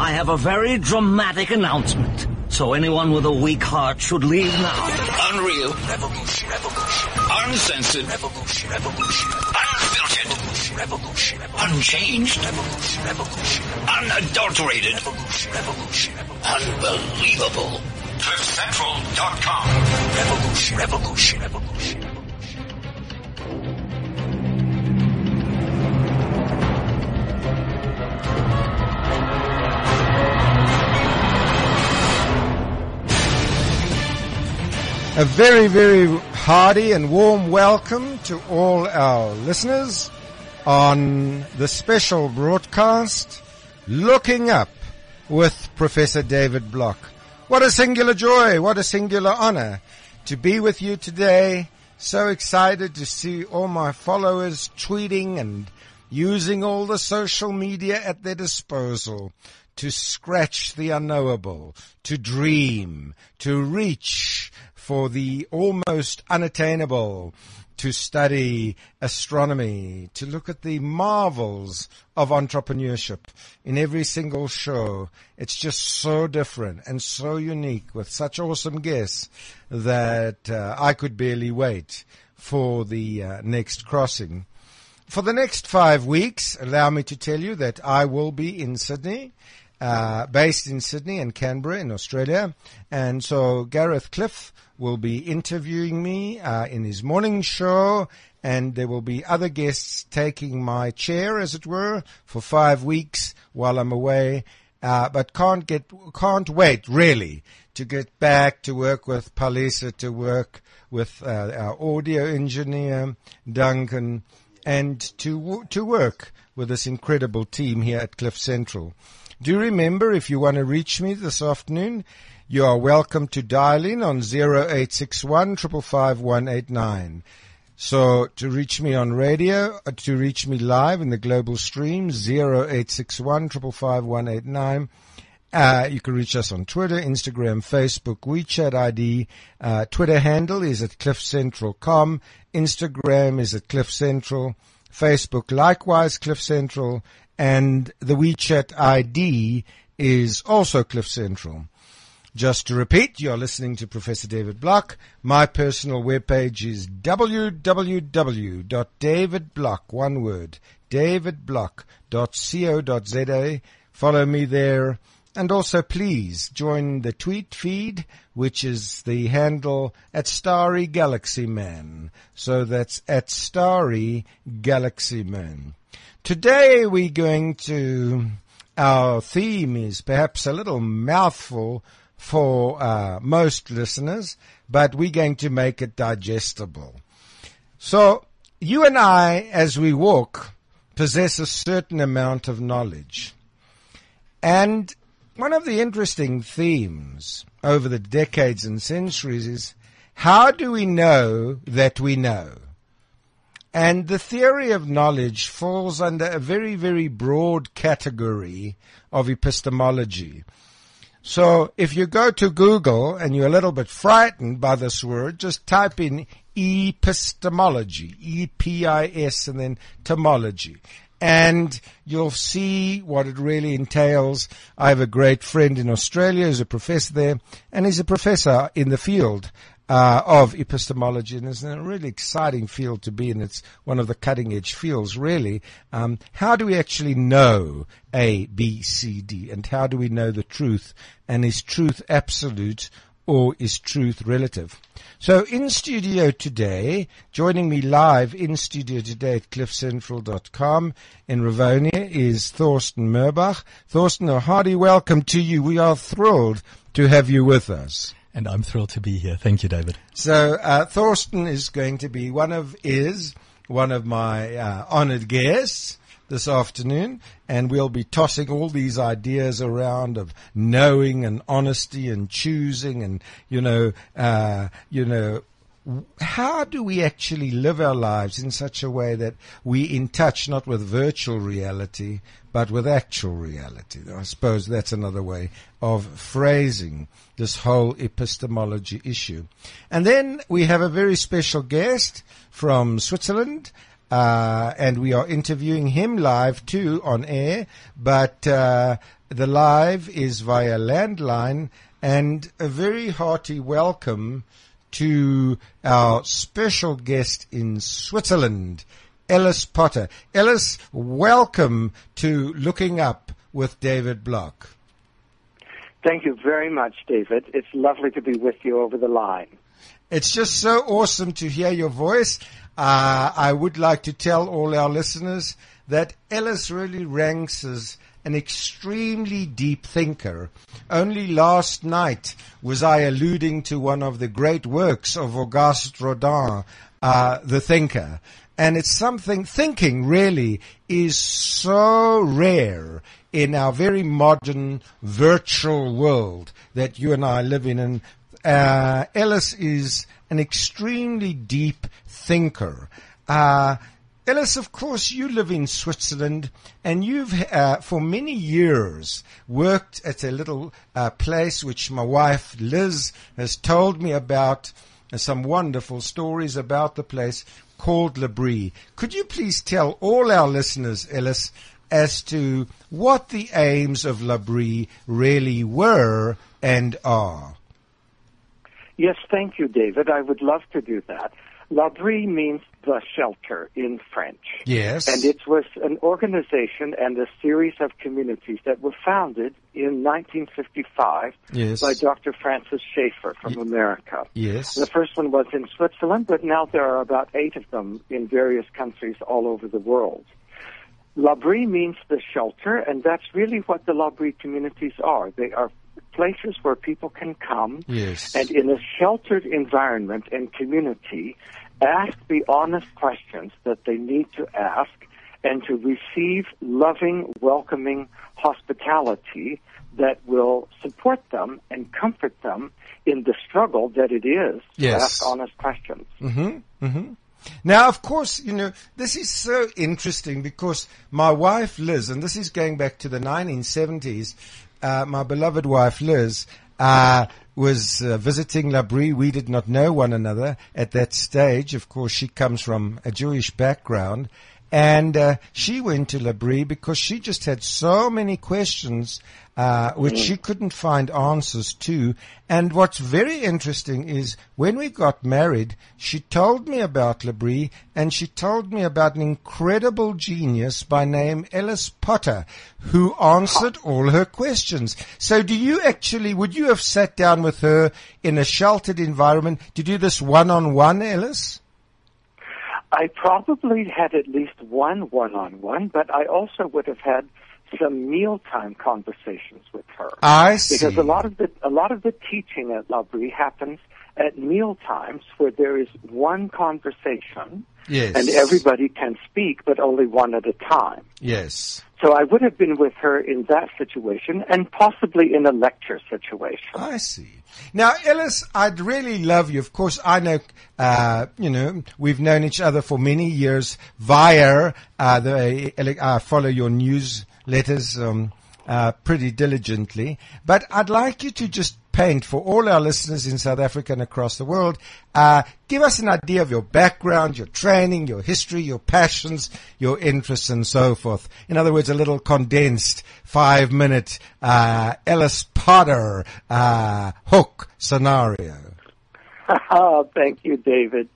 I have a very dramatic announcement. So anyone with a weak heart should leave now. Unreal. Revolution. Revolution. Uncensored. Revolution. Revolution. Unfiltered. Revolution. Unchanged. Revolution. Revolution. Unadulterated. Revolution. Revolution. Unbelievable. CliffCentral.com. Revolution. Revolution. Revolution. A very, very hearty and warm welcome to all our listeners on the special broadcast, Looking Up with Professor David Block. What a singular joy, what a singular honor to be with you today. So excited to see all my followers tweeting and using all the social media at their disposal to scratch the unknowable, to dream, to reach for the almost unattainable, to study astronomy, to look at the marvels of entrepreneurship in every single show. It's just so different and so unique with such awesome guests that uh, I could barely wait for the uh, next crossing. For the next five weeks, allow me to tell you that I will be in Sydney uh, based in Sydney and Canberra in Australia. And so Gareth Cliff will be interviewing me uh, in his morning show, and there will be other guests taking my chair, as it were, for five weeks while I'm away. Uh, but can't get, can't wait really to get back to work with Palisa, to work with uh, our audio engineer Duncan, and to to work with this incredible team here at Cliff Central. Do remember, if you want to reach me this afternoon, you are welcome to dial in on 0861 555 So to reach me on radio, uh, to reach me live in the global stream, 0861 555 uh, you can reach us on Twitter, Instagram, Facebook, WeChat ID. Uh, Twitter handle is at cliffcentral.com. Instagram is at cliffcentral. Facebook likewise, Cliff Central and the WeChat ID is also Cliff Central. Just to repeat, you're listening to Professor David Block. My personal webpage is www.davidblock, one word, davidblock.co.za. Follow me there. And also please join the tweet feed, which is the handle at Starry Galaxy Man. So that's at Starry Galaxy Man. Today we're going to, our theme is perhaps a little mouthful for uh, most listeners, but we're going to make it digestible. So you and I, as we walk, possess a certain amount of knowledge. And one of the interesting themes over the decades and centuries is how do we know that we know? And the theory of knowledge falls under a very, very broad category of epistemology. So if you go to Google and you're a little bit frightened by this word, just type in epistemology, E-P-I-S and then tomology. And you'll see what it really entails. I have a great friend in Australia who's a professor there, and he's a professor in the field uh, of epistemology, and it's a really exciting field to be in. It's one of the cutting edge fields, really. Um, how do we actually know A, B, C, D, and how do we know the truth? And is truth absolute or is truth relative? So in studio today, joining me live in studio today at cliffcentral.com in Rivonia is Thorsten Merbach. Thorsten, a hearty welcome to you. We are thrilled to have you with us. And I'm thrilled to be here. Thank you, David. So uh, Thorsten is going to be one of is one of my uh, honored guests this afternoon, and we'll be tossing all these ideas around of knowing and honesty and choosing, and you know, uh, you know, how do we actually live our lives in such a way that we in touch not with virtual reality but with actual reality. I suppose that's another way of phrasing this whole epistemology issue. And then we have a very special guest from switzerland uh, and we are interviewing him live too on air but uh, the live is via landline and a very hearty welcome to our special guest in Switzerland, Ellis Potter. Ellis, welcome to Looking Up with David Block. Thank you very much, David. It's lovely to be with you over the line. It's just so awesome to hear your voice. Uh, I would like to tell all our listeners that Ellis really ranks as an extremely deep thinker. Only last night was I alluding to one of the great works of Auguste Rodin, uh, the thinker. And it's something, thinking really is so rare in our very modern virtual world that you and I live in. And uh, Ellis is an extremely deep thinker. Uh, Ellis, of course, you live in Switzerland and you've, uh, for many years, worked at a little uh, place which my wife Liz has told me about, uh, some wonderful stories about the place called L'Abri. Could you please tell all our listeners, Ellis, as to what the aims of L'Abri really were and are? Yes, thank you, David. I would love to do that. L'Abri means the shelter in French. Yes. And it was an organization and a series of communities that were founded in 1955 Yes. by Dr. Francis Schaeffer from America. Yes. The first one was in Switzerland, but now there are about eight of them in various countries all over the world. L'Abri means the shelter, and that's really what the L'Abri communities are. They are places where people can come Yes. and in a sheltered environment and community ask the honest questions that they need to ask and to receive loving, welcoming hospitality that will support them and comfort them in the struggle that it is Yes. to ask honest questions. Mm-hmm. Mm-hmm. Now, of course, you know, this is so interesting because my wife Liz, and this is going back to the 1970s, uh, my beloved wife Liz, uh, was uh, visiting L'Abri. We did not know one another at that stage. Of course, she comes from a Jewish background. And uh, she went to L'Abri because she just had so many questions uh, which she couldn't find answers to. And what's very interesting is when we got married, she told me about L'Abri and she told me about an incredible genius by name Ellis Potter who answered all her questions. So do you actually, would you have sat down with her in a sheltered environment to do this one-on-one, Ellis? I probably had at least one one-on-one, but I also would have had some mealtime conversations with her. I see. because a lot of the a lot of the teaching at L'Abri happens at meal times where there is one conversation Yes. and everybody can speak but only one at a time. Yes. So I would have been with her in that situation and possibly in a lecture situation. I see. Now, Ellis, I'd really love you. Of course, I know, uh, you know, we've known each other for many years via uh, the. I follow your newsletters um, uh, pretty diligently, but I'd like you to just paint for all our listeners in South Africa and across the world. Uh, give us an idea of your background, your training, your history, your passions, your interests, and so forth. In other words, a little condensed five-minute uh, Ellis Potter uh, hook scenario. Oh, thank you, David.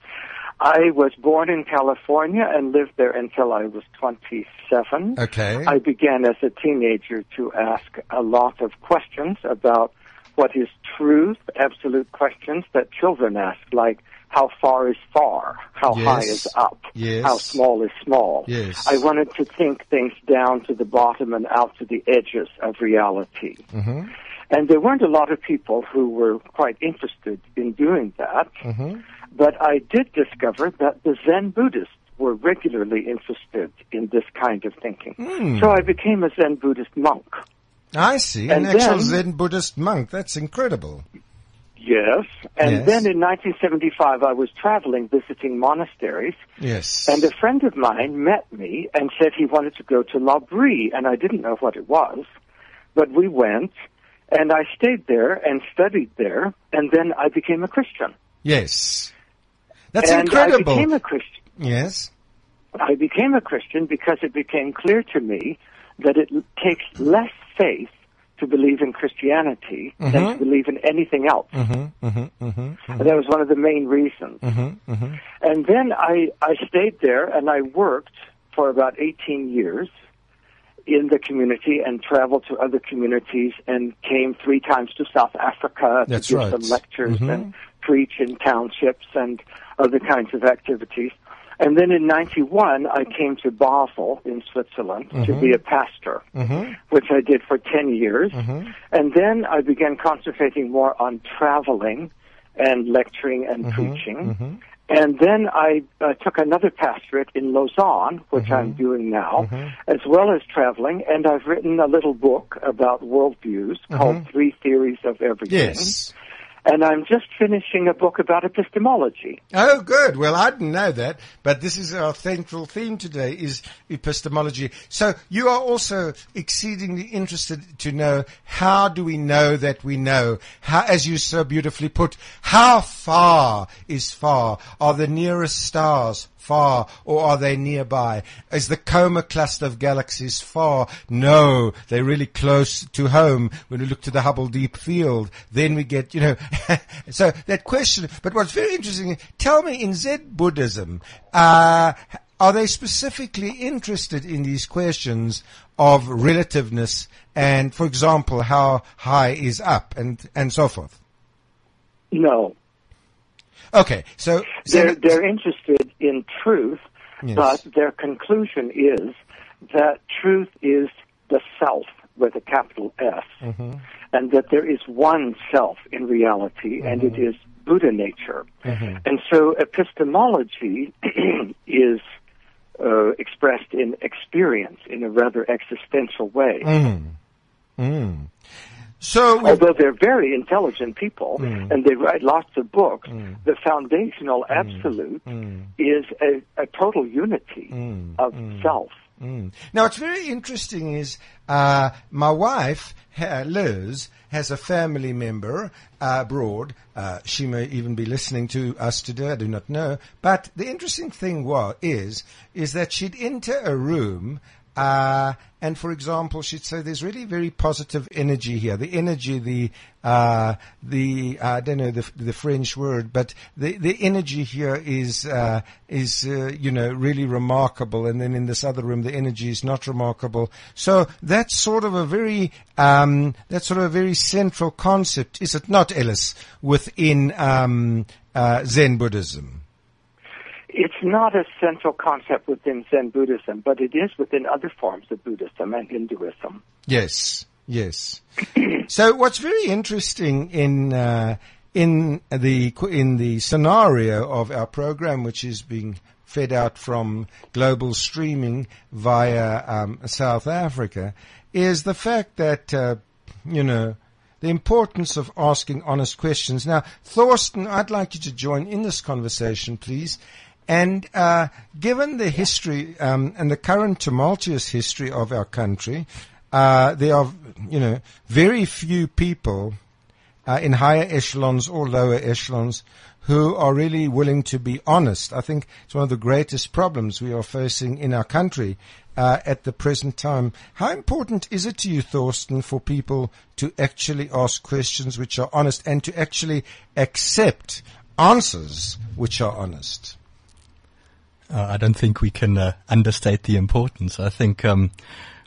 I was born in California and lived there until I was 27. Okay. I began as a teenager to ask a lot of questions about what is truth, absolute questions that children ask, like how far is far, how Yes. high is up, Yes. how small is small. Yes. I wanted to think things down to the bottom and out to the edges of reality. Mm-hmm. And there weren't a lot of people who were quite interested in doing that. Mm-hmm. But I did discover that the Zen Buddhists were regularly interested in this kind of thinking. Hmm. So I became a Zen Buddhist monk. I see. An And actual Zen Buddhist monk. That's incredible. Yes. And Yes. then in 1975, I was traveling visiting monasteries, Yes. and a friend of mine met me and said he wanted to go to L'Abri, and I didn't know what it was, but we went, and I stayed there and studied there, and then I became a Christian. yes. That's and incredible. I became a Christian. yes. I became a Christian because it became clear to me that it takes less faith to believe in Christianity than to believe in anything else. Mm-hmm, mm-hmm, mm-hmm, And that was one of the main reasons. mm-hmm, mm-hmm. And then I, I stayed there and I worked for about 18 years in the community and traveled to other communities and came three times to South Africa That's to give right. some lectures and preach in townships and other kinds of activities. And then in 91, I came to Basel in Switzerland to Mm-hmm. be a pastor, which I did for 10 years. Mm-hmm. And then I began concentrating more on traveling and lecturing and Mm-hmm. preaching. And then I uh, took another pastorate in Lausanne, which Mm-hmm. I'm doing now, as well as traveling. And I've written a little book about worldviews called Three Theories of Everything. Mm-hmm. Yes. And I'm just finishing a book about epistemology. Oh, good. Well, I didn't know that, but this is our central theme today is epistemology. So you are also exceedingly interested to know how do we know that we know? How, as you so beautifully put, how far is far? Are the nearest stars far or are they nearby? Is the coma cluster of galaxies far? No, they're really close to home when we look to the Hubble Deep Field. Then we get, you know, so that question, but what's very interesting, tell me in Zen Buddhism, uh, are they specifically interested in these questions of relativeness and, for example, how high is up and, and so forth? No, Okay, so, they're, they're interested in truth, Yes. but their conclusion is that truth is the self with a capital S, Mm-hmm. and that there is one self in reality, and Mm-hmm. it is Buddha nature. And so epistemology is uh, expressed in experience in a rather existential way. Mm. So Although they're very intelligent people Mm. and they write lots of books, the foundational absolute Mm. is a, a total unity of self. Mm. Now, what's very interesting is uh, my wife, Liz, has a family member uh, abroad. Uh, she may even be listening to us today. I do not know. But the interesting thing was is is that she'd enter a room. Uh, and for example, she'd say there's really very positive energy here. The energy, the, uh, the, I don't know the, the French word, but the, the energy here is, uh, is, uh, you know, really remarkable. And then in this other room, the energy is not remarkable. So that's sort of a very, um, that's sort of a very central concept, is it not, Ellis, within, um, uh, Zen Buddhism? It's not a central concept within Zen Buddhism, but it is within other forms of Buddhism and Hinduism. Yes, yes. so what's very interesting in uh, in the in the scenario of our program, which is being fed out from global streaming via um, South Africa, is the fact that uh, you know the importance of asking honest questions. Now, Thorsten, I'd like you to join in this conversation, please. And uh, given the history um, and the current tumultuous history of our country, uh, there are, you know, very few people uh, in higher echelons or lower echelons who are really willing to be honest. I think it's one of the greatest problems we are facing in our country uh, at the present time. How important is it to you, Thorsten, for people to actually ask questions which are honest and to actually accept answers which are honest? Uh, I don't think we can uh, understate the importance. I think um,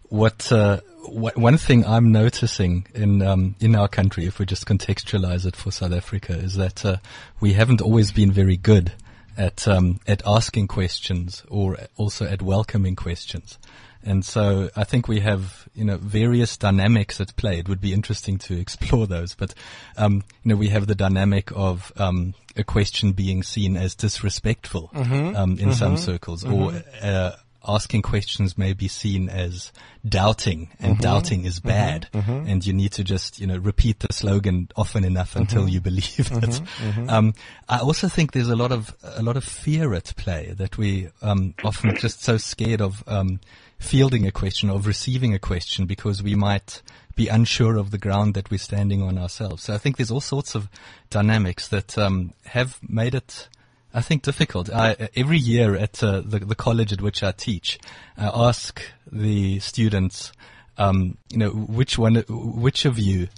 what uh, wh- one thing I'm noticing in um, in our country, if we just contextualize it for South Africa, is that uh, we haven't always been very good at um, at asking questions or also at welcoming questions. And so I think we have, you know, various dynamics at play. It would be interesting to explore those, but, um, you know, we have the dynamic of, um, a question being seen as disrespectful, um, in some circles or, uh, asking questions may be seen as doubting and doubting is bad. And you need to just, you know, repeat the slogan often enough until you believe it. Um, I also think there's a lot of, a lot of fear at play that we, um, often just so scared of, um, fielding a question, of receiving a question because we might be unsure of the ground that we're standing on ourselves. So I think there's all sorts of dynamics that, um, have made it, I think difficult. I, every year at uh, the, the college at which I teach, I ask the students, um, you know, which one, which of you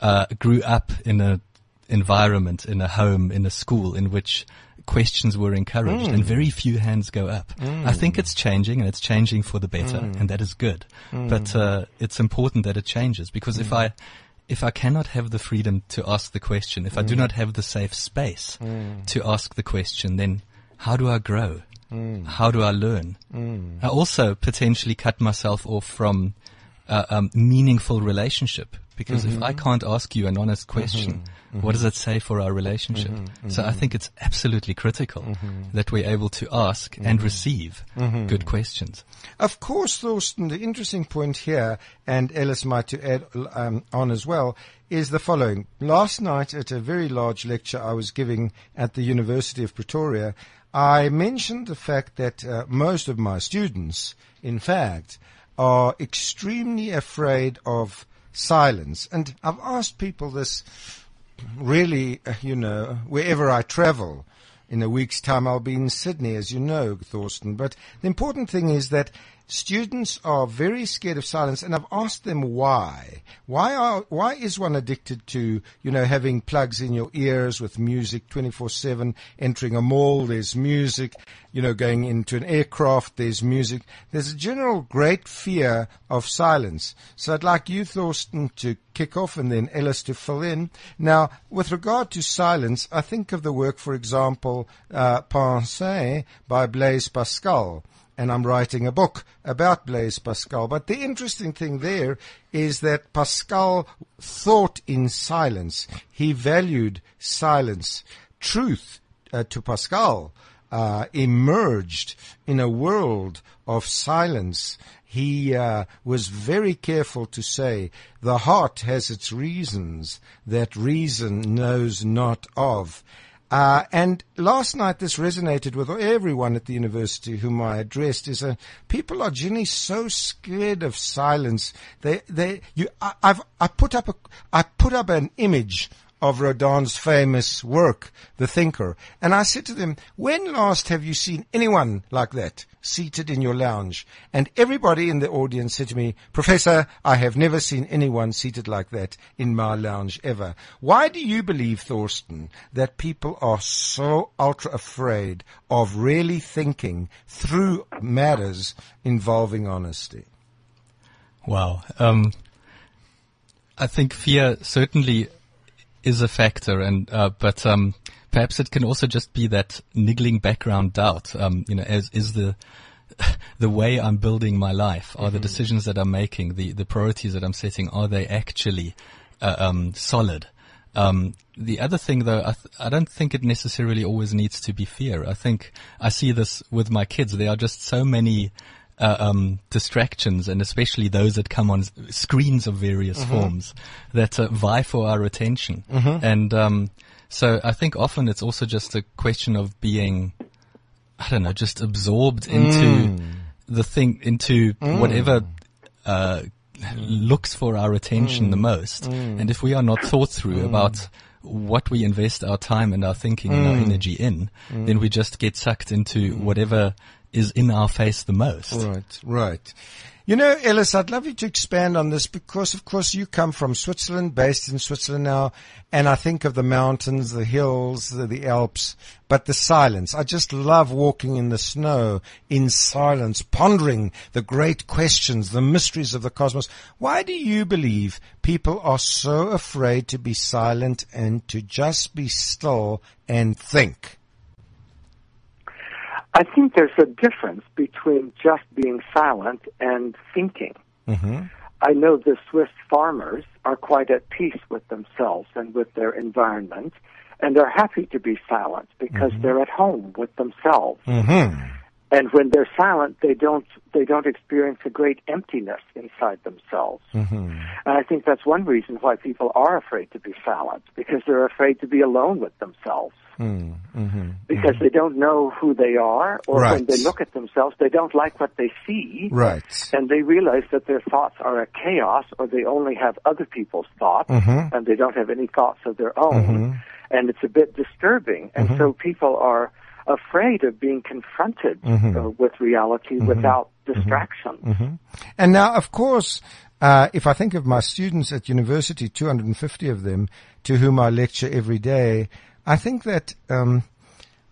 uh, grew up in a environment, in a home, in a school in which questions were encouraged and hmm. very few hands go up. I think hmm. it's changing and it's changing for the better hmm. and that is good. But, uh, it's important that it changes because if I, if I cannot have the freedom to ask the question, if I do not have the safe space to ask the question, then how do I grow? How do I learn? I also potentially cut myself off from uh, um, meaningful relationship because if I mm-hmm. can't ask you an honest mm-hmm. question, mm-hmm. what does it say for our relationship? So I think it's absolutely critical that we're able to ask and receive good questions. Of course, Thorsten, the interesting point here, and Ellis might to add um, on as well, is the following. Last night at a very large lecture I was giving at the University of Pretoria, I mentioned the fact that uh, most of my students, in fact, are extremely afraid of silence. And I've asked people this really, uh, you know, wherever I travel. In a week's time, I'll be in Sydney, as you know, Thorsten. But the important thing is that students are very scared of silence, and I've asked them why. Why are why is one addicted to you know having plugs in your ears with music twenty four seven? Entering a mall, there's music. You know, going into an aircraft, there's music. There's a general great fear of silence. So I'd like you, Thorsten, to kick off, and then Ellis to fill in. Now, with regard to silence, I think of the work, for example, uh, Pensée by Blaise Pascal and I'm writing a book about Blaise Pascal. But the interesting thing there is that Pascal thought in silence. He valued silence. Truth uh, to Pascal uh, emerged in a world of silence. He uh, was very careful to say, the heart has its reasons that reason knows not of. Uh, and last night this resonated with everyone at the university whom I addressed is uh, people are generally so scared of silence. They, they, you, I, I've, I put up a, I put up an image of Rodin's famous work, The Thinker. And I said to them, when last have you seen anyone like that seated in your lounge? And everybody in the audience said to me, Professor, I have never seen anyone seated like that in my lounge ever. Why do you believe, Thorsten, that people are so ultra afraid of really thinking through matters involving honesty? Wow. Um, I think fear certainly is a factor, and uh, but um, perhaps it can also just be that niggling background doubt. Um, you know, as is the the way I'm building my life, are the decisions that I'm making, the the priorities that I'm setting, are they actually uh, um, solid? Um, the other thing though, I, th- I don't think it necessarily always needs to be fear. I think I see this with my kids. There are just so many uh, um, distractions, and especially those that come on s- screens of various forms that uh, vie for our attention. And um, so I think often it's also just a question of being, I don't know, just absorbed into mm. the thing, into mm. whatever. Uh, looks for our attention the mm. most. And if we are not thought through about what we invest our time and our thinking and our energy in, then we just get sucked into whatever is in our face the most. Right, right. You know, Ellis, I'd love you to expand on this because, of course, you come from Switzerland, based in Switzerland now, and I think of the mountains, the hills, the, the Alps, but the silence. I just love walking in the snow in silence, pondering the great questions, the mysteries of the cosmos. Why do you believe people are so afraid to be silent and to just be still and think? I think there's a difference between just being silent and thinking. Mm-hmm. I know the Swiss farmers are quite at peace with themselves and with their environment, and they're happy to be silent because they're at home with themselves. Mm-hmm. And when they're silent, they don't they don't experience a great emptiness inside themselves. Mm-hmm. And I think that's one reason why people are afraid to be silent because they're afraid to be alone with themselves Mm-hmm. because they don't know who they are, or when they look at themselves, they don't like what they see, Right. and they realize that their thoughts are a chaos, or they only have other people's thoughts, Mhm. and they don't have any thoughts of their own, and it's a bit disturbing, and so people are afraid of being confronted uh, with reality without distraction. And now, of course, uh, if I think of my students at university, 250 of them, to whom I lecture every day, I think that um,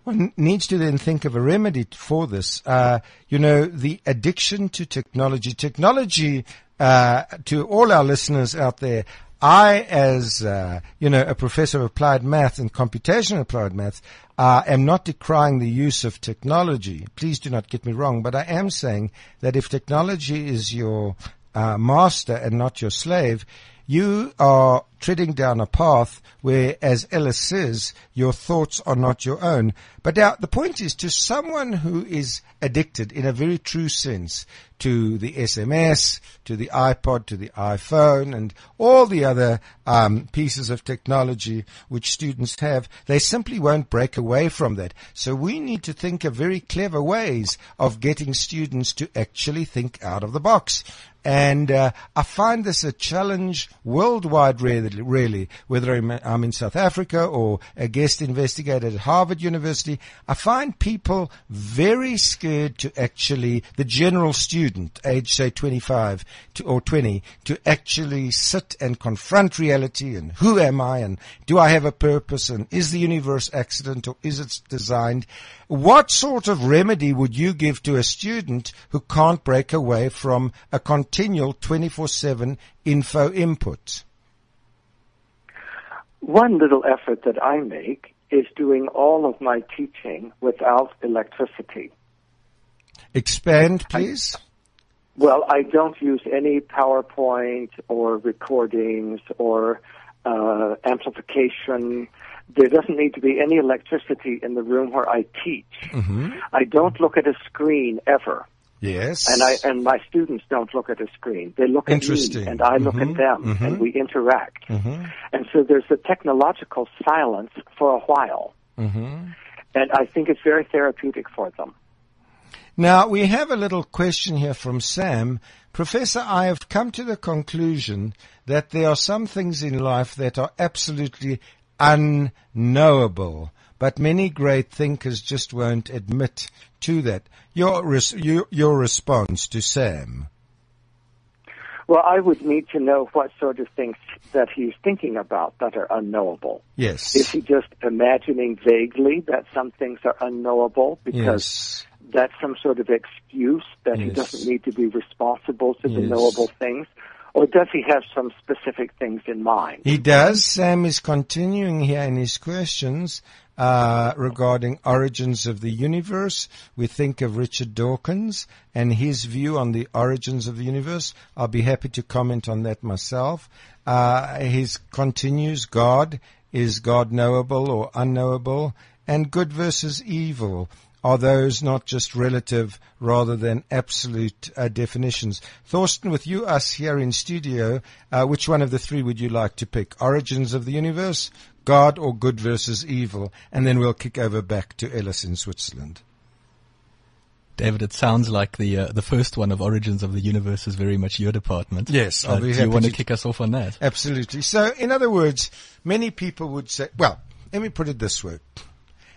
one needs to then think of a remedy for this. Uh, you know, the addiction to technology. Technology, uh, to all our listeners out there, I, as uh, you know, a professor of applied math and computational applied math, uh, am not decrying the use of technology. Please do not get me wrong, but I am saying that if technology is your uh, master and not your slave, you are treading down a path where, as Ellis says, your thoughts are not your own. But now the point is to someone who is addicted in a very true sense to the SMS, to the iPod, to the iPhone, and all the other um, pieces of technology which students have, they simply won't break away from that. So we need to think of very clever ways of getting students to actually think out of the box. And uh, I find this a challenge worldwide, really, really, whether I'm in South Africa or a guest investigator at Harvard University. I find people very scared to actually, the general student, age say 25 to, or 20, to actually sit and confront reality and who am I and do I have a purpose and is the universe accident or is it designed? What sort of remedy would you give to a student who can't break away from a continual 24-7 info input? One little effort that I make is doing all of my teaching without electricity. Expand, please. I, well, I don't use any PowerPoint or recordings or uh, amplification there doesn't need to be any electricity in the room where I teach. Mm-hmm. I don't look at a screen ever. Yes. And I and my students don't look at a screen. They look at me and I look mm-hmm. at them mm-hmm. and we interact. Mm-hmm. And so there's a technological silence for a while. Mm-hmm. And I think it's very therapeutic for them. Now, we have a little question here from Sam. Professor, I have come to the conclusion that there are some things in life that are absolutely unknowable. But many great thinkers just won't admit to that. Your, res- your, your response to Sam? Well, I would need to know what sort of things that he's thinking about that are unknowable. Yes. Is he just imagining vaguely that some things are unknowable because yes. that's some sort of excuse that yes. he doesn't need to be responsible to yes. the knowable things? Or does he have some specific things in mind? He does. Sam is continuing here in his questions uh, regarding origins of the universe. We think of Richard Dawkins and his view on the origins of the universe. I'll be happy to comment on that myself. Uh, his continues God. Is God knowable or unknowable? And good versus evil are those not just relative rather than absolute uh, definitions? Thorsten, with you, us here in studio, uh, which one of the three would you like to pick? Origins of the universe, God, or good versus evil? And then we'll kick over back to Ellis in Switzerland. David, it sounds like the uh, the first one of Origins of the Universe is very much your department. Yes, I'll uh, do you want to kick us off on that? Absolutely. So, in other words, many people would say, well, let me put it this way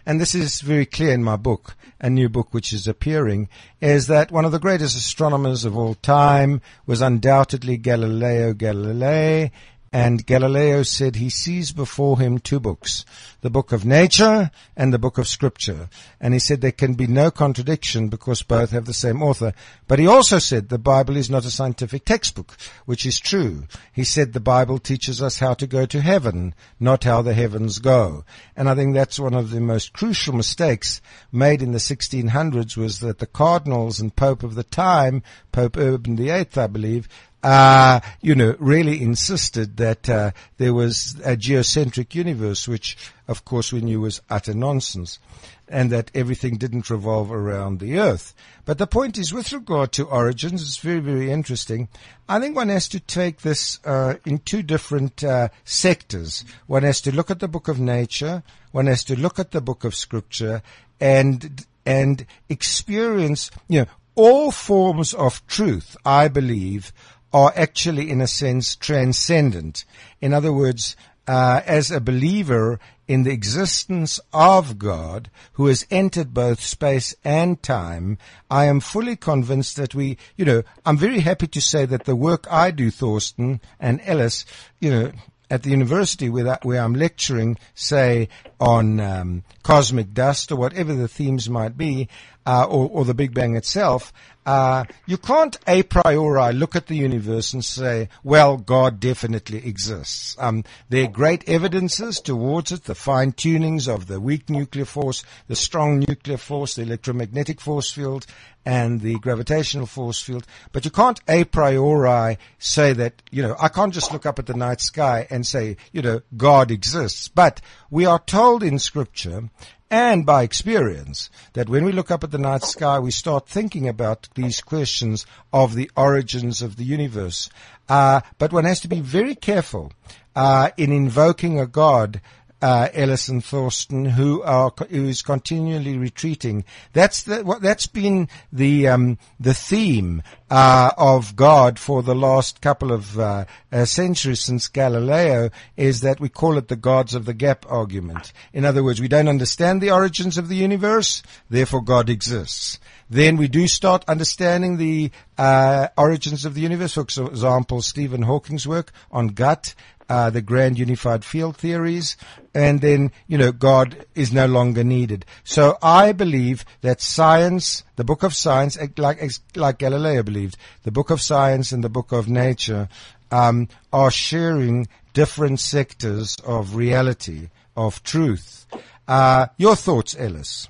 and this is very clear in my book, a new book which is appearing, is that one of the greatest astronomers of all time was undoubtedly Galileo Galilei, and Galileo said he sees before him two books, the book of nature and the book of scripture. And he said there can be no contradiction because both have the same author. But he also said the Bible is not a scientific textbook, which is true. He said the Bible teaches us how to go to heaven, not how the heavens go. And I think that's one of the most crucial mistakes made in the 1600s was that the cardinals and pope of the time, Pope Urban VIII, I believe, uh, you know, really insisted that uh, there was a geocentric universe, which, of course, we knew was utter nonsense, and that everything didn't revolve around the Earth. But the point is, with regard to origins, it's very, very interesting. I think one has to take this uh, in two different uh, sectors. One has to look at the book of nature. One has to look at the book of scripture, and and experience, you know, all forms of truth. I believe are actually, in a sense, transcendent. In other words, uh, as a believer, in the existence of God who has entered both space and time, I am fully convinced that we, you know, I'm very happy to say that the work I do, Thorsten and Ellis, you know, at the university where, that, where I'm lecturing, say on um, cosmic dust or whatever the themes might be, uh, or, or, the Big Bang itself, uh, you can't a priori look at the universe and say, well, God definitely exists. Um, there are great evidences towards it, the fine tunings of the weak nuclear force, the strong nuclear force, the electromagnetic force field, and the gravitational force field. But you can't a priori say that, you know, I can't just look up at the night sky and say, you know, God exists. But we are told in scripture and by experience that when we look up at the night sky, we start thinking about these questions of the origins of the universe. Uh, but one has to be very careful uh, in invoking a God uh, Ellis and Thorsten, who are who is continually retreating. That's the, what that's been the um, the theme uh, of God for the last couple of uh, uh, centuries since Galileo. Is that we call it the gods of the gap argument. In other words, we don't understand the origins of the universe, therefore God exists. Then we do start understanding the uh, origins of the universe. For example, Stephen Hawking's work on GUT uh, the grand unified field theories, and then, you know, God is no longer needed. So I believe that science, the book of science, like, like Galileo believed, the book of science and the book of nature, um, are sharing different sectors of reality, of truth. Uh, your thoughts, Ellis?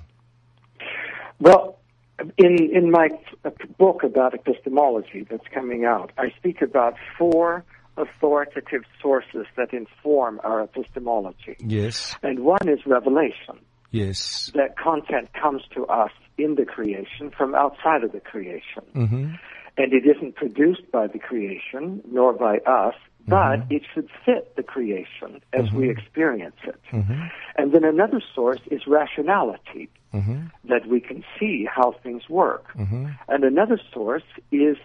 Well, in in my book about epistemology that's coming out, I speak about four authoritative sources that inform our epistemology. Yes. And one is revelation. Yes. That content comes to us in the creation from outside of the creation. Mm-hmm. And it isn't produced by the creation, nor by us, but Mm-hmm. it should fit the creation as we experience it. Mm-hmm. And then another source is rationality, Mm-hmm. that we can see how things work. Mm-hmm. And another source is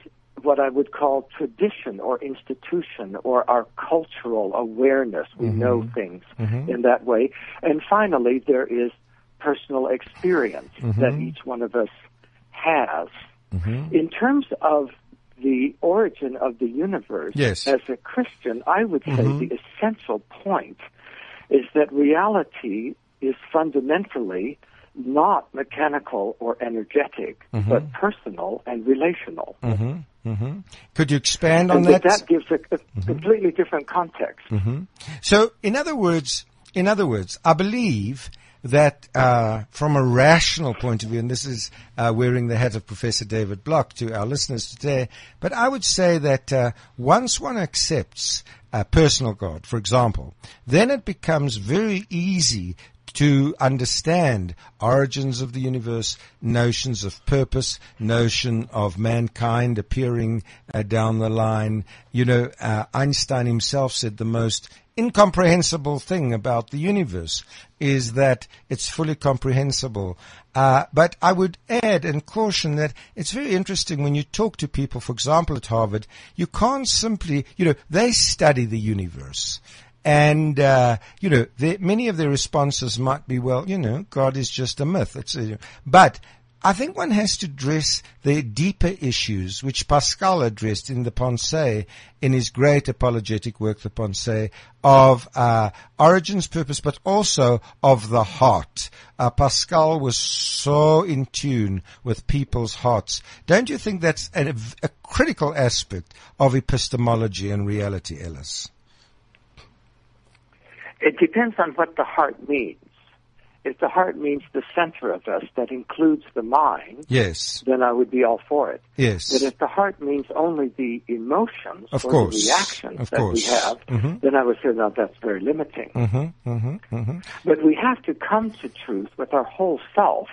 what I would call tradition or institution or our cultural awareness. We Mm-hmm. know things in that way. And finally, there is personal experience Mm-hmm. that each one of us has. In terms of the origin of the universe, Yes. as a Christian, I would say the essential point is that reality is fundamentally not mechanical or energetic, but personal and relational. Could you expand on And that? that, that gives a, a completely different context. So, in other words, in other words, I believe that uh, from a rational point of view, and this is uh, wearing the hat of Professor David Block to our listeners today, but I would say that uh, once one accepts a personal God, for example, then it becomes very easy to understand origins of the universe, notions of purpose, notion of mankind appearing uh, down the line. You know, uh, Einstein himself said the most incomprehensible thing about the universe is that it's fully comprehensible. Uh, but I would add and caution that it's very interesting when you talk to people, for example, at Harvard, you can't simply, you know, they study the universe. And, uh, you know, they, many of their responses might be, well, you know, God is just a myth. It's a, but I think one has to address the deeper issues which Pascal addressed in the Pensée, in his great apologetic work, the Pensée, of uh, origins, purpose, but also of the heart. Uh, Pascal was so in tune with people's hearts. Don't you think that's a, a critical aspect of epistemology and reality, Ellis? It depends on what the heart means. If the heart means the center of us that includes the mind, Yes. then I would be all for it. Yes. But if the heart means only the emotions Of or course. the reactions Of that course. we have, Mhm. then I would say, no, that's very limiting. Mm-hmm, mm-hmm, mm-hmm. But we have to come to truth with our whole self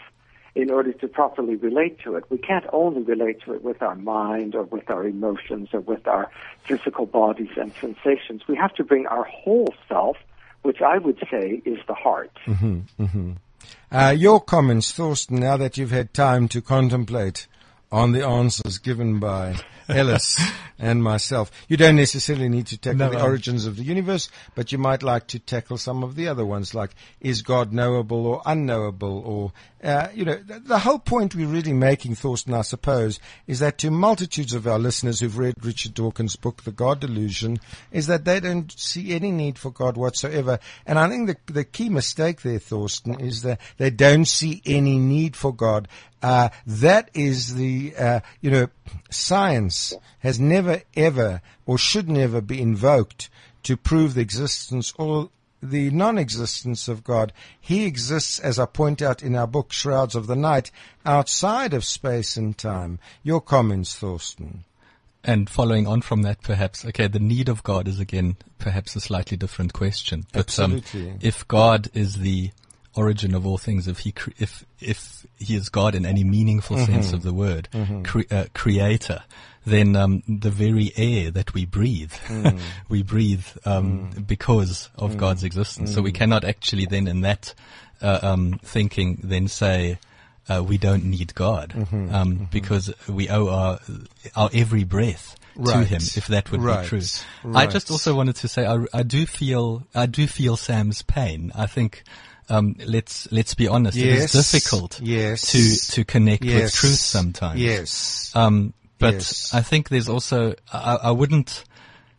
in order to properly relate to it. We can't only relate to it with our mind or with our emotions or with our physical bodies and sensations. We have to bring our whole self, which I would say is the heart. Uh, your comments, Thorsten, now that you've had time to contemplate on the answers given by Ellis and myself. You don't necessarily need to tackle No, the origins of the universe, but you might like to tackle some of the other ones, like is God knowable or unknowable, or uh, you know, the, the whole point we're really making, Thorsten, I suppose, is that to multitudes of our listeners who've read Richard Dawkins' book, The God Delusion, is that they don't see any need for God whatsoever. And I think the the key mistake there, Thorsten, is that they don't see any need for God. Uh, that is the, uh, you know, science has never ever or should never be invoked to prove the existence or the non-existence of God. He exists, as I point out in our book, Shrouds of the Night, outside of space and time. Your comments, Thorsten. And following on from that, perhaps, okay, the need of God is again perhaps a slightly different question. But um, Absolutely. if God is the origin of all things, if he cre- if if he is God in any meaningful Mm-hmm. sense of the word, cre- uh, creator, then um, the very air that we breathe, Mm. we breathe um, because of God's existence. So we cannot actually then, in that uh, um, thinking, then say. Uh, we don't need God Mm-hmm. um, because we owe our our every breath to Him. If that would Right. be true, I just also wanted to say I, I do feel I do feel Sam's pain. I think um, let's let's be honest. It Yes. is difficult Yes. to to connect with truth sometimes. Yes. Um, but Yes. I think there's also I, I wouldn't.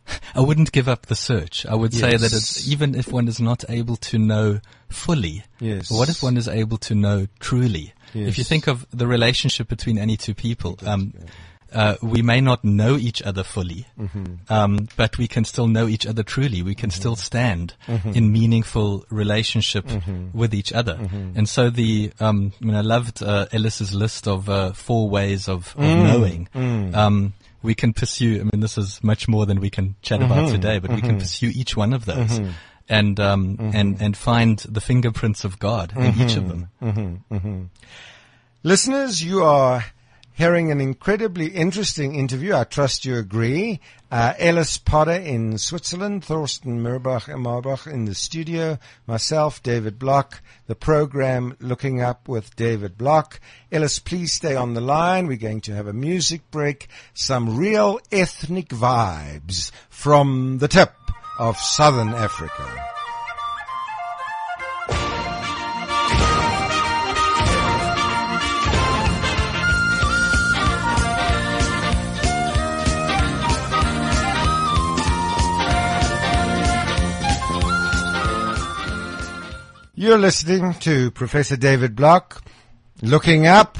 I wouldn't give up the search. I would say that Yes. it's, even if one is not able to know fully, Yes. what if one is able to know truly? If you Yes. think of the relationship between any two people, um, uh, we may not know each other fully, Mm-hmm. um, but we can still know each other truly. We can still stand Mm-hmm. in meaningful relationship with each other. Mm-hmm. And so the, um, I mean, I loved uh, Ellis's list of uh, four ways of, of Mm. knowing. Um, we can pursue. I mean, this is much more than we can chat Mm-hmm. about today, but we can pursue each one of those. And um, Mm-hmm. and and find the fingerprints of God in each of them. Listeners, you are hearing an incredibly interesting interview. I trust you agree. Uh, Ellis Potter in Switzerland, Thorsten Mirbach and Marbach in the studio, myself, David Block, the program Looking Up with David Block. Ellis, please stay on the line. We're going to have a music break, some real ethnic vibes from the tip of Southern Africa. You're listening to Professor David Block, looking up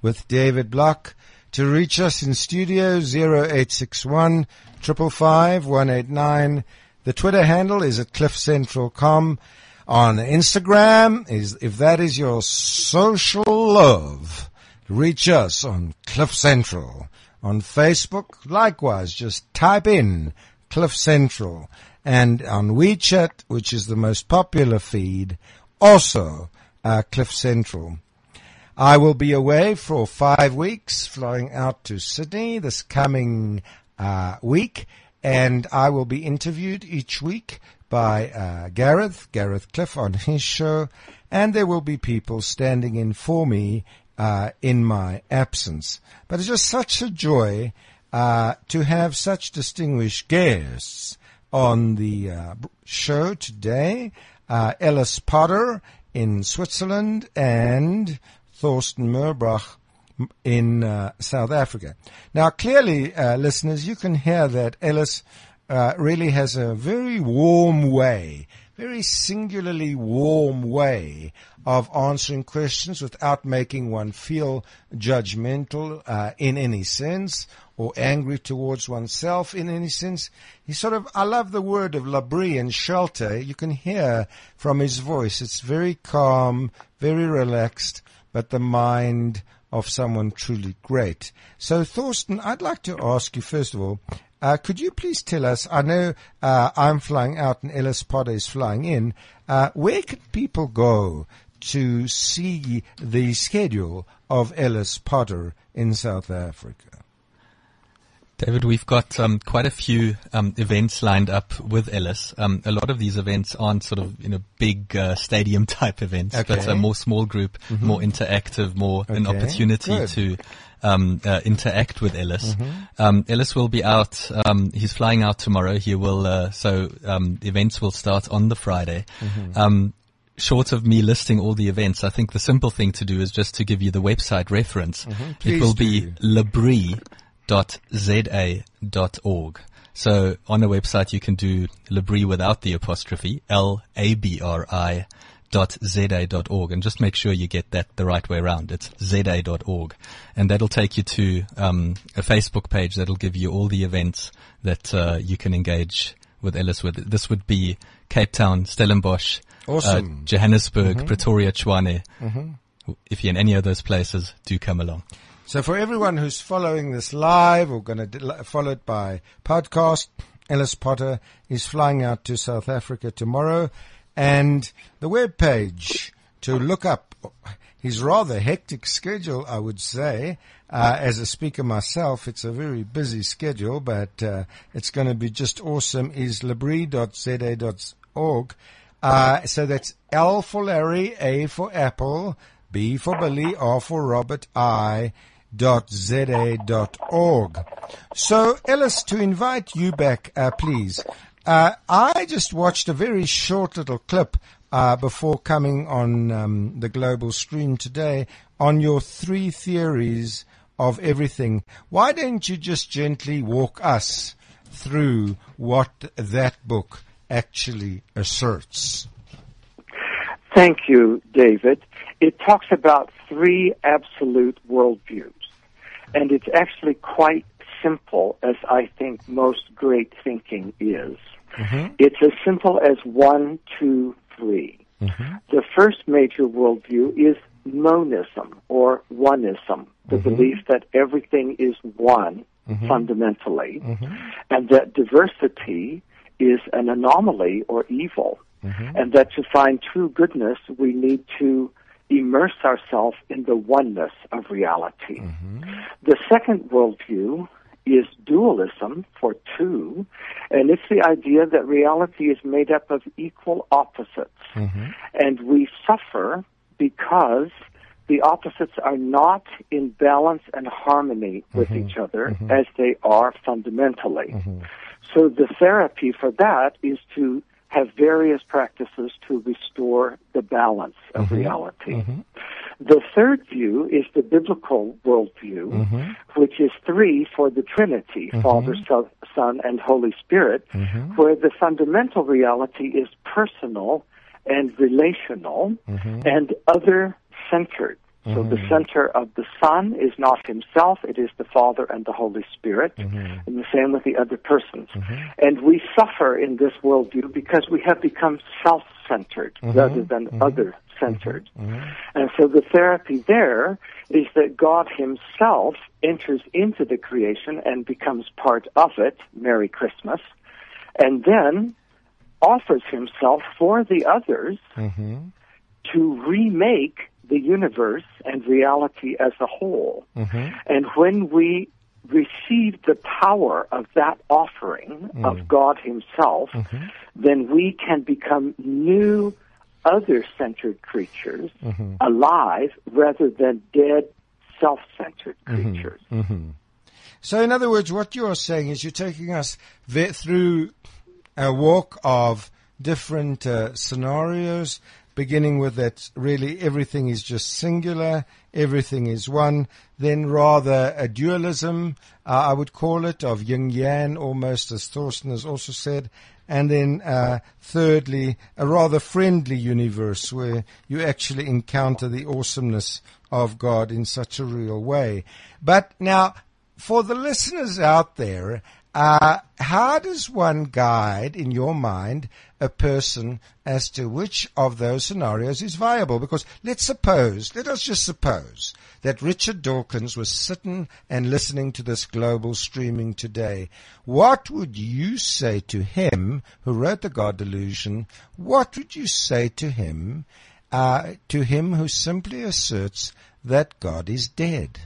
with David Block. To reach us in studio 0861 555 189. The Twitter handle is at cliffcentral.com. On Instagram is, if that is your social love, reach us on Cliff Central. On Facebook, likewise, just type in Cliff Central. And on WeChat, which is the most popular feed, also uh, Cliff Central. I will be away for five weeks, flying out to Sydney this coming uh, week, and I will be interviewed each week by uh, Gareth, Gareth Cliff on his show, and there will be people standing in for me uh, in my absence. But it's just such a joy uh, to have such distinguished guests on the uh, show today. Uh, Ellis Potter in Switzerland and Thorsten Murbach in uh, South Africa. Now, clearly, uh, listeners, you can hear that Ellis uh, really has a very warm way, very singularly warm way of answering questions without making one feel judgmental uh, in any sense or angry towards oneself in any sense. He sort of, I love the word of L'Abri and shelter. You can hear from his voice. It's very calm, very relaxed, but the mind of someone truly great. So Thorsten, I'd like to ask you first of all, uh, could you please tell us, I know uh, I'm flying out and Ellis Potter is flying in, uh, where can people go to see the schedule of Ellis Potter in South Africa? David, we've got um, quite a few um, events lined up with Ellis. Um, a lot of these events aren't sort of you know big uh, stadium type events, but Okay. a more small group, more interactive, more an opportunity good. to um, uh, interact with Ellis. Mm-hmm. Um, Ellis will be out. Um, he's flying out tomorrow. He will. Uh, so um, events will start on the Friday. Mm-hmm. Short of me listing all the events, I think the simple thing to do is just to give you the website reference. It Mm-hmm. Please will be labri.za.org. So on a website you can do Labri without the apostrophe, L-A-B-R-I dot za.org and just make sure you get that the right way around. It's za.org and that'll take you to um, a Facebook page that'll give you all the events that uh, you can engage with Ellis with. This would be Cape Town, Stellenbosch, Awesome. uh, Johannesburg, Pretoria, Tshwane. If you're in any of those places, do come along. So for everyone who's following this live or going to follow it by podcast, Ellis Potter is flying out to South Africa tomorrow and the web page to look up his rather hectic schedule, I would say. Uh, as a speaker myself, it's a very busy schedule, but uh, it's going to be just awesome. Is labri.za.org. Uh, so that's L for Larry, A for Apple, B for Billy, R for Robert, I dot dot org. So Ellis, to invite you back, uh, please. Uh, I just watched a very short little clip uh, before coming on um, the global stream today on your three theories of everything. Why don't you just gently walk us through what that book actually asserts? Thank you, David. It talks about three absolute worldviews. And it's actually quite simple, as I think most great thinking is. Mm-hmm. It's as simple as one, two, three. Mm-hmm. The first major worldview is monism or oneism, the mm-hmm. belief that everything is one fundamentally, and that diversity is an anomaly or evil, mm-hmm. and that to find true goodness, we need to immerse ourselves in the oneness of reality. Mm-hmm. The second worldview is dualism for two, and it's the idea that reality is made up of equal opposites. Mm-hmm. And we suffer because the opposites are not in balance and harmony with each other as they are fundamentally. So the therapy for that is to have various practices to restore the balance of mm-hmm. reality. Mm-hmm. The third view is the biblical worldview, mm-hmm. which is three for the Trinity, Father, Son, Son, and Holy Spirit, where the fundamental reality is personal and relational and other centered. So the mm-hmm. center of the Son is not himself, it is the Father and the Holy Spirit, mm-hmm. and the same with the other persons. Mm-hmm. And we suffer in this worldview because we have become self-centered rather than other-centered. And so the therapy there is that God himself enters into the creation and becomes part of it, Merry Christmas, and then offers himself for the others to remake the universe and reality as a whole. Mm-hmm. And when we receive the power of that offering of mm. God Himself, mm-hmm. then we can become new, other centered creatures, mm-hmm. alive rather than dead, self centered creatures. So, in other words, what you're saying is you're taking us through a walk of different uh, scenarios, beginning with that really everything is just singular, everything is one, then rather a dualism, uh, I would call it, of yin yang, almost as Thorsten has also said, and then uh, thirdly, a rather friendly universe where you actually encounter the awesomeness of God in such a real way. But now, for the listeners out there, uh, how does one guide, in your mind, a person as to which of those scenarios is viable? Because let's suppose, let us just suppose, that Richard Dawkins was sitting and listening to this global streaming today. What would you say to him, who wrote The God Delusion? What would you say to him, uh, to him who simply asserts that God is dead?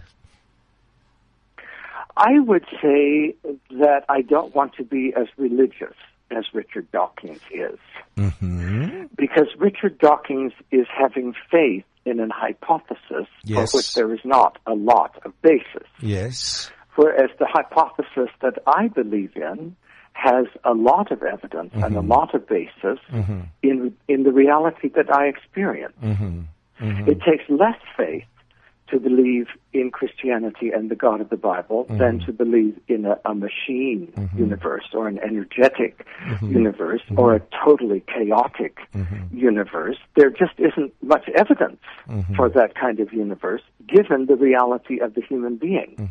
I would say that I don't want to be as religious as Richard Dawkins is. Mm-hmm. Because Richard Dawkins is having faith in an hypothesis Yes. for which there is not a lot of basis. Yes. Whereas the hypothesis that I believe in has a lot of evidence and a mm-hmm. lot of basis mm-hmm. in in the reality that I experience. It takes less faith to believe in Christianity and the God of the Bible mm-hmm. than to believe in a, a machine mm-hmm. universe or an energetic mm-hmm. universe or a totally chaotic universe. There just isn't much evidence for that kind of universe given the reality of the human being.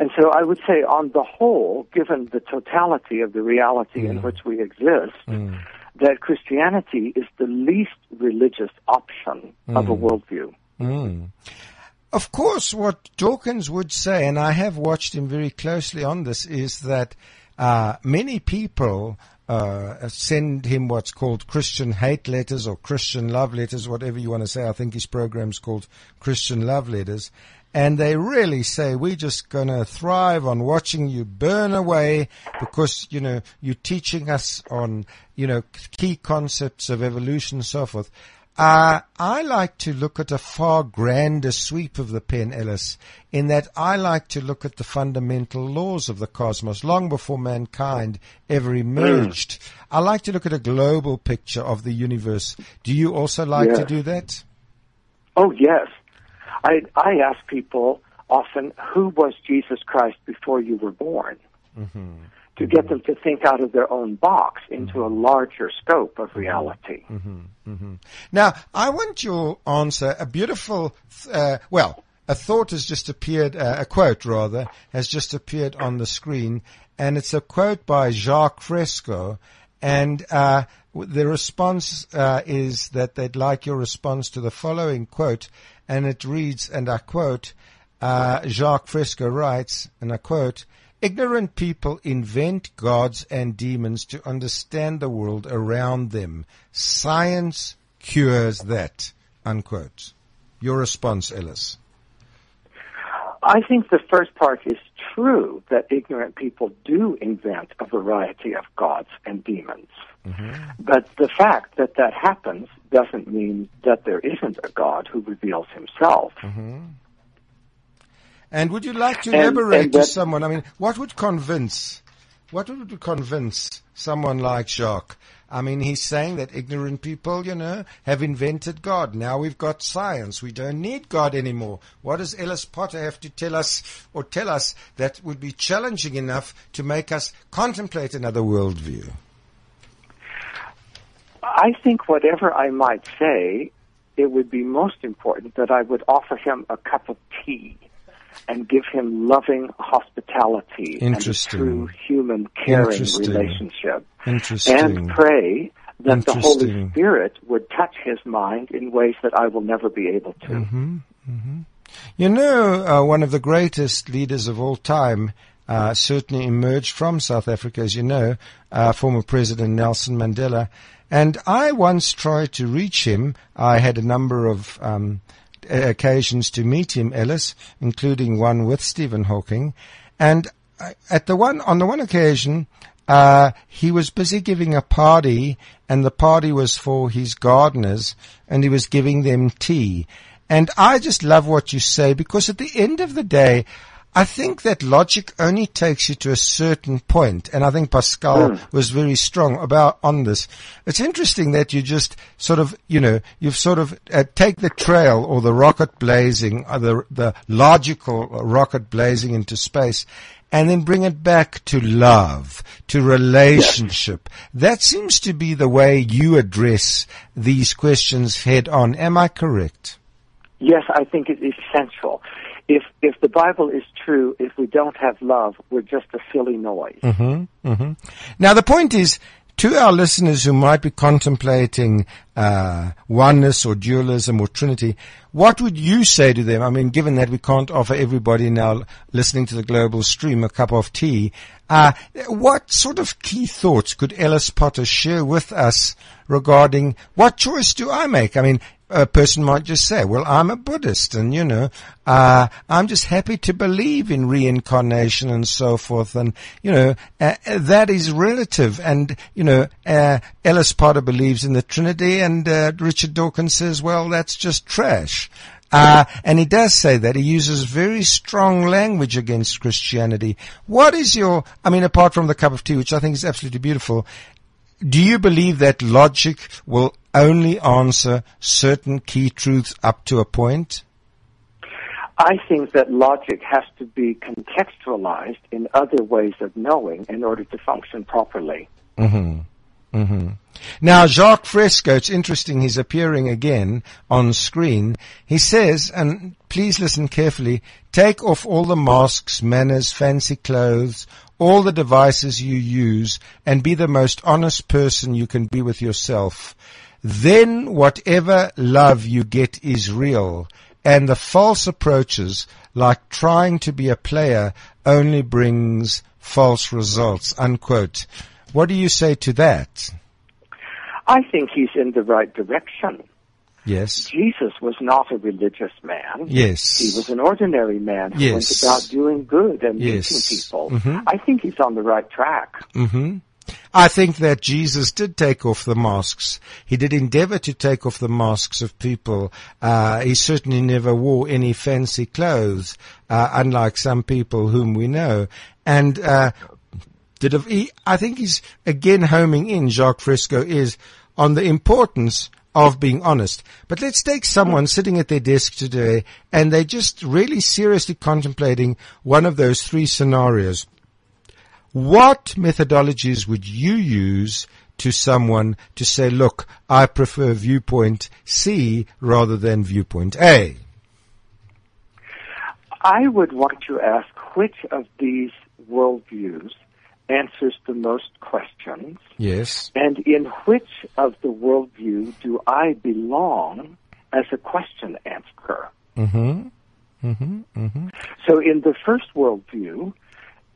And so I would say, on the whole, given the totality of the reality in mm. which we exist, mm. that Christianity is the least religious option of a mm. worldview. Of course, what Dawkins would say, and I have watched him very closely on this, is that uh, many people uh, send him what's called Christian hate letters or Christian love letters, whatever you want to say. I think his program's called Christian love letters. And they really say, we're just going to thrive on watching you burn away because, you know, you're teaching us on, you know, key concepts of evolution and so forth. Uh, I like to look at a far grander sweep of the pen, Ellis, in that I like to look at the fundamental laws of the cosmos long before mankind ever emerged. I like to look at a global picture of the universe. Do you also like to do that? Oh, yes. I, I ask people often, who was Jesus Christ before you were born? To get them to think out of their own box into a larger scope of reality. Now, I want your answer. A beautiful, uh, well, a thought has just appeared, uh, a quote rather, has just appeared on the screen, and it's a quote by Jacques Fresco, and uh, the response uh, is that they'd like your response to the following quote, and it reads, and I quote, uh, Jacques Fresco writes, and I quote, Ignorant people invent gods and demons to understand the world around them. Science cures that. Unquote. Your response, Ellis. I think the first part is true that ignorant people do invent a variety of gods and demons. Mm-hmm. But the fact that that happens doesn't mean that there isn't a God who reveals himself. Mm-hmm. And would you like to elaborate and to that- someone? I mean, what would convince, what would convince someone like Jacques? I mean, he's saying that ignorant people, you know, have invented God. Now we've got science. We don't need God anymore. What does Ellis Potter have to tell us or tell us that would be challenging enough to make us contemplate another worldview? I think whatever I might say, it would be most important that I would offer him a cup of tea and give him loving hospitality and a true human caring Interesting. relationship. Interesting. And pray that the Holy Spirit would touch his mind in ways that I will never be able to. Mm-hmm. You know, uh, one of the greatest leaders of all time uh, certainly emerged from South Africa, as you know, uh, former President Nelson Mandela. And I once tried to reach him. I had a number of um, occasions to meet him, Ellis, including one with Stephen Hawking. And at the one on the one occasion, uh, he was busy giving a party, and the party was for his gardeners, and he was giving them tea. And I just love what you say because at the end of the day, I think that logic only takes you to a certain point, and I think Pascal hmm. was very strong about on this. It's interesting that you just sort of, you know, you've sort of uh, take the trail or the rocket blazing, or the the logical uh, rocket blazing into space, and then bring it back to love, to relationship. That seems to be the way you address these questions head on. Am I correct? Yes, I think it's essential. If if the Bible is true, if we don't have love, we're just a silly noise. Mm-hmm. Now the point is, to our listeners who might be contemplating uh, oneness or dualism or Trinity, what would you say to them? I mean, given that we can't offer everybody now listening to the global stream a cup of tea, uh, what sort of key thoughts could Ellis Potter share with us regarding what choice do I make? I mean, a person might just say, well, I'm a Buddhist and, you know, uh, I'm just happy to believe in reincarnation and so forth. And, you know, uh, that is relative. And, you know, uh, Ellis Potter believes in the Trinity and, uh, Richard Dawkins says, well, that's just trash. Uh, and he does say that he uses very strong language against Christianity. What is your, I mean, apart from the cup of tea, which I think is absolutely beautiful, do you believe that logic will only answer certain key truths up to a point? I think that logic has to be contextualized in other ways of knowing in order to function properly. Mm-hmm. Mm-hmm. Now, Jacques Fresco, it's interesting, he's appearing again on screen. He says, and please listen carefully, take off all the masks, manners, fancy clothes, all the devices you use, and be the most honest person you can be with yourself. Then whatever love you get is real, and the false approaches, like trying to be a player, only brings false results, unquote. What do you say to that? I think he's in the right direction. Yes. Jesus was not a religious man. Yes. He was an ordinary man who Yes. went about doing good and Yes. meeting people. Mhm. I think he's on the right track. hmm I think that Jesus did take off the masks. He did endeavor to take off the masks of people. Uh, he certainly never wore any fancy clothes, uh, unlike some people whom we know. And, uh, did he, I think he's again homing in, Jacques Fresco is on the importance of being honest. But let's take someone sitting at their desk today and they're just really seriously contemplating one of those three scenarios. What methodologies would you use to someone to say, look, I prefer viewpoint C rather than viewpoint A? I would want to ask which of these worldviews answers the most questions, Yes. and in which of the worldview do I belong as a question answerer? Mm-hmm. Mm-hmm. Mm-hmm. So in the first worldview,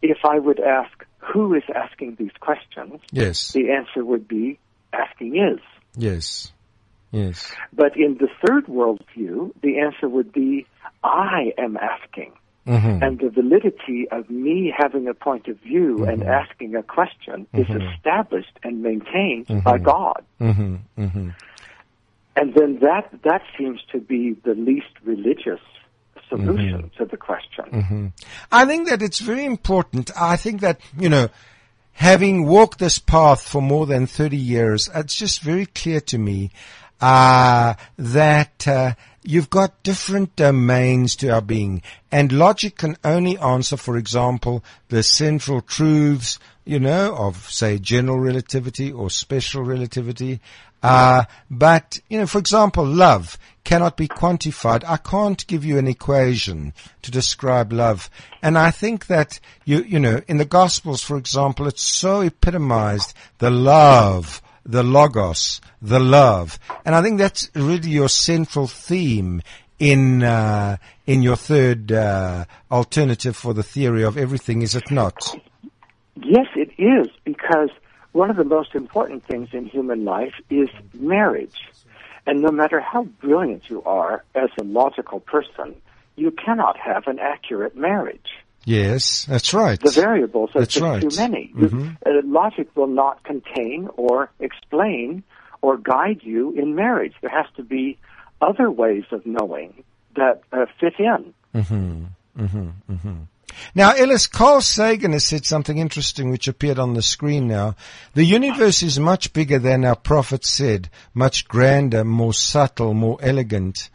if I would ask who is asking these questions, Yes. the answer would be asking is. Yes. Yes. But in the third worldview, the answer would be I am asking. Mm-hmm. And the validity of me having a point of view and asking a question is established and maintained by God. Mm-hmm. Mm-hmm. And then that, that seems to be the least religious solution to the question. I think that it's very important. I think that, you know, having walked this path for more than 30 years, it's just very clear to me, uh, that, uh, you've got different domains to our being and logic can only answer, for example, the central truths, you know, of say general relativity or special relativity. Uh, but, you know, for example, love cannot be quantified. I can't give you an equation to describe love. And I think that you, you know, in the Gospels, for example, it's so epitomized, the love, the logos, the love. And I think that's really your central theme in, uh, in your third, uh, alternative for the theory of everything, is it not? Yes, it is, because one of the most important things in human life is marriage. And no matter how brilliant you are as a logical person, you cannot have an accurate marriage. Yes, that's right. The variables are That's just right. too many. You- uh, logic will not contain or explain or guide you in marriage. There has to be other ways of knowing that uh, fit in. Now, Ellis, Carl Sagan has said something interesting which appeared on the screen now. The universe is much bigger than our prophet said, much grander, more subtle, more elegant.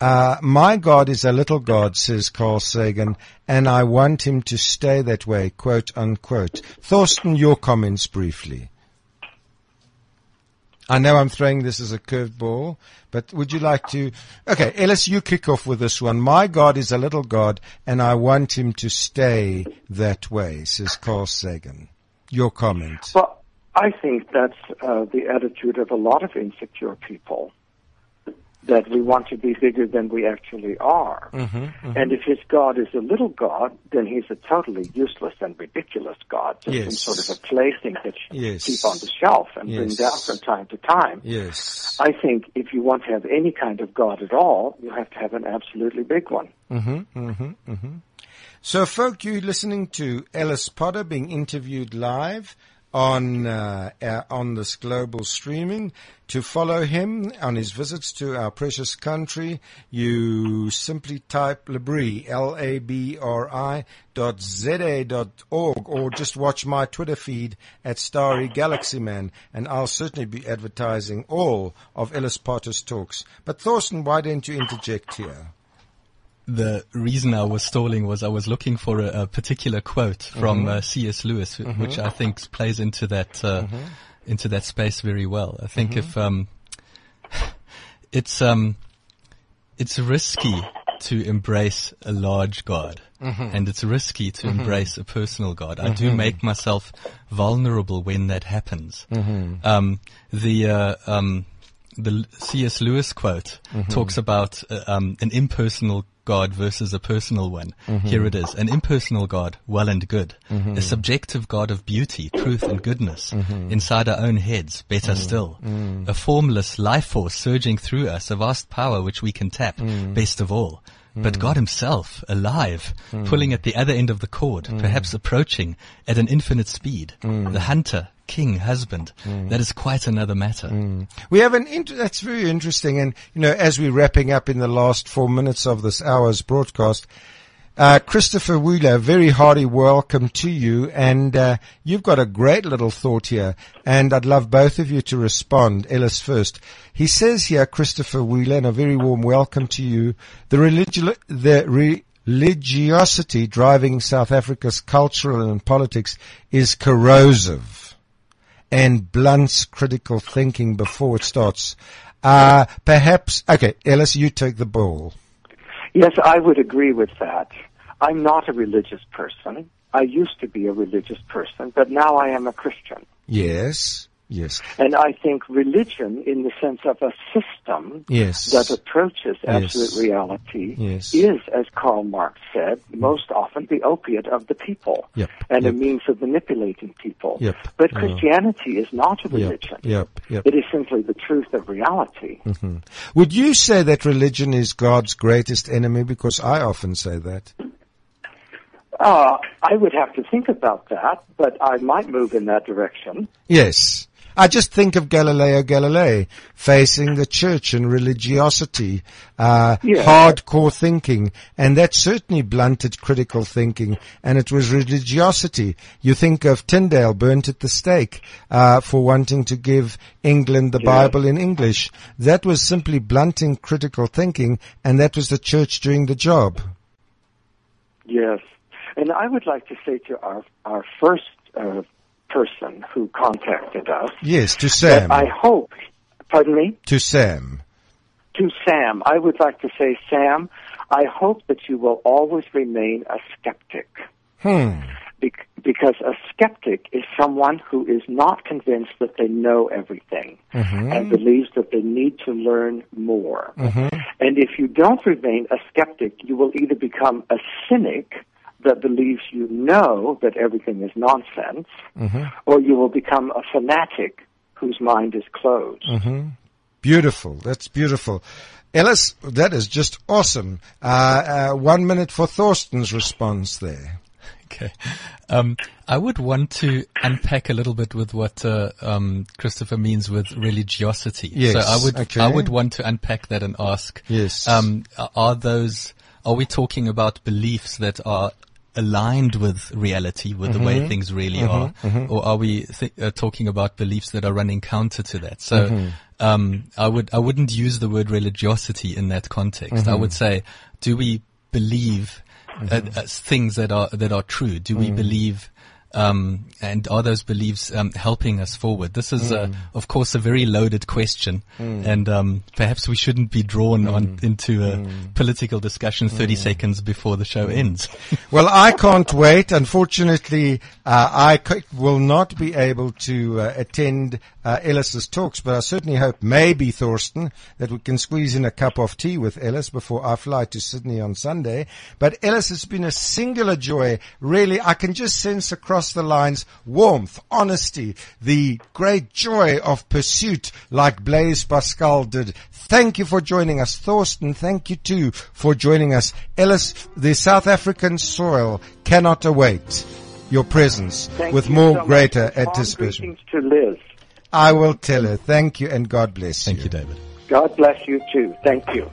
Uh, my God is a little God, says Carl Sagan, and I want him to stay that way, quote unquote. Thorsten, your comments briefly. I know I'm throwing this as a curveball, but would you like to? Okay, Ellis, you kick off with this one. My God is a little God, and I want him to stay that way, says Carl Sagan. Your comment. Well, I think that's uh, the attitude of a lot of insecure people. That we want to be bigger than we actually are. Mm-hmm, mm-hmm. And if his God is a little God, then he's a totally useless and ridiculous God, just Yes. some sort of a plaything that you Yes. keep on the shelf and bring down from time to time. Yes. I think if you want to have any kind of God at all, you have to have an absolutely big one. Mm-hmm, so, folk, you listening to Ellis Potter being interviewed live on uh, our, on this global streaming. To follow him on his visits to our precious country, you simply type L-A-B-R-I dot Z-A dot org, or just watch my Twitter feed at Starry Galaxy Man, and I'll certainly be advertising all of Ellis Potter's talks. But Thorsten, why don't you interject here? The reason I was stalling was I was looking for a, a particular quote from uh, C.S. Lewis, wh- which I think plays into that uh, into that space very well. I think if um, it's um, it's risky to embrace a large God, and it's risky to embrace a personal God. I do make myself vulnerable when that happens. Um, the uh, um, the C.S. Lewis quote talks about uh, um, an impersonal God versus a personal one. Mm-hmm. Here it is. An impersonal God, well and good. Mm-hmm. A subjective God of beauty, truth and goodness. Mm-hmm. Inside our own heads, better still. Mm. A formless life force surging through us, a vast power which we can tap, mm. best of all. But mm. God himself, alive, pulling at the other end of the cord, perhaps approaching at an infinite speed. The hunter, king, husband. That is quite another matter. We have an int- that's very interesting, and you know, as we're wrapping up in the last four minutes of this hour's broadcast, uh, Christopher Wheeler, very hearty welcome to you, and uh, you've got a great little thought here, and I'd love both of you to respond. Ellis first. He says here, Christopher Wheeler, and a very warm welcome to you. The religi- the religiosity driving South Africa's cultural and politics is corrosive and blunts critical thinking before it starts. Uh, perhaps, okay, Ellis, you take the ball. Yes, I would agree with that. I'm not a religious person. I used to be a religious person, but now I am a Christian. Yes, yes, And I think religion, in the sense of a system yes. that approaches Yes. absolute reality, Yes. is, as Karl Marx said, most often the opiate of the people Yep, and yep. a means of manipulating people. Yep, But know. Christianity is not a religion. It is simply the truth of reality. Would you say that religion is God's greatest enemy? Because I often say that. Uh, I would have to think about that, but I might move in that direction. Yes. I just think of Galileo Galilei facing the church and religiosity, uh, Yeah. hardcore thinking, and that certainly blunted critical thinking, and it was religiosity. You think of Tyndale burnt at the stake, uh, for wanting to give England the Yeah. Bible in English. That was simply blunting critical thinking, and that was the church doing the job. Yes. And I would like to say to our, our first uh, person who contacted us Yes, to Sam. I hope, pardon me, to Sam. to Sam, I would like to say, Sam, I hope that you will always remain a skeptic. Hmm. Bec- because a skeptic is someone who is not convinced that they know everything and believes that they need to learn more. And if you don't remain a skeptic, you will either become a cynic that believes you know that everything is nonsense, or you will become a fanatic whose mind is closed. Beautiful. That's beautiful. Ellis, that is just awesome. Uh, uh, one minute for Thorsten's response there. Okay. Um, I would want to unpack a little bit with what uh, um, Christopher means with religiosity. Yes, So I would okay. I would want to unpack that and ask. Yes. Um, are those are we talking about beliefs that are aligned with reality, with the Mm-hmm. way things really are, or are we th- uh, talking about beliefs that are running counter to that? So. Mm-hmm. Um, I would I wouldn't use the word religiosity in that context. Mm-hmm. I would say, do we believe uh, uh, things that are that are true? Do Mm. we believe Um, and are those beliefs um, helping us forward? This is, uh, of course, a very loaded question, and um, perhaps we shouldn't be drawn on into a political discussion 30 seconds before the show ends. Well, I can't wait. Unfortunately, uh, I c- will not be able to uh, attend uh, Ellis's talks, but I certainly hope maybe Thorsten that we can squeeze in a cup of tea with Ellis before I fly to Sydney on Sunday. But Ellis, it's been a singular joy. Really, I can just sense across the lines warmth, honesty, the great joy of pursuit, like Blaise Pascal did. Thank you for joining us, Thorsten. Thank you too for joining us, Ellis. The South African soil cannot await your presence Thank with you more so greater Fond anticipation. greetings to Liz. I will tell her. Thank you and God bless Thank you, David. God bless you too. Thank you.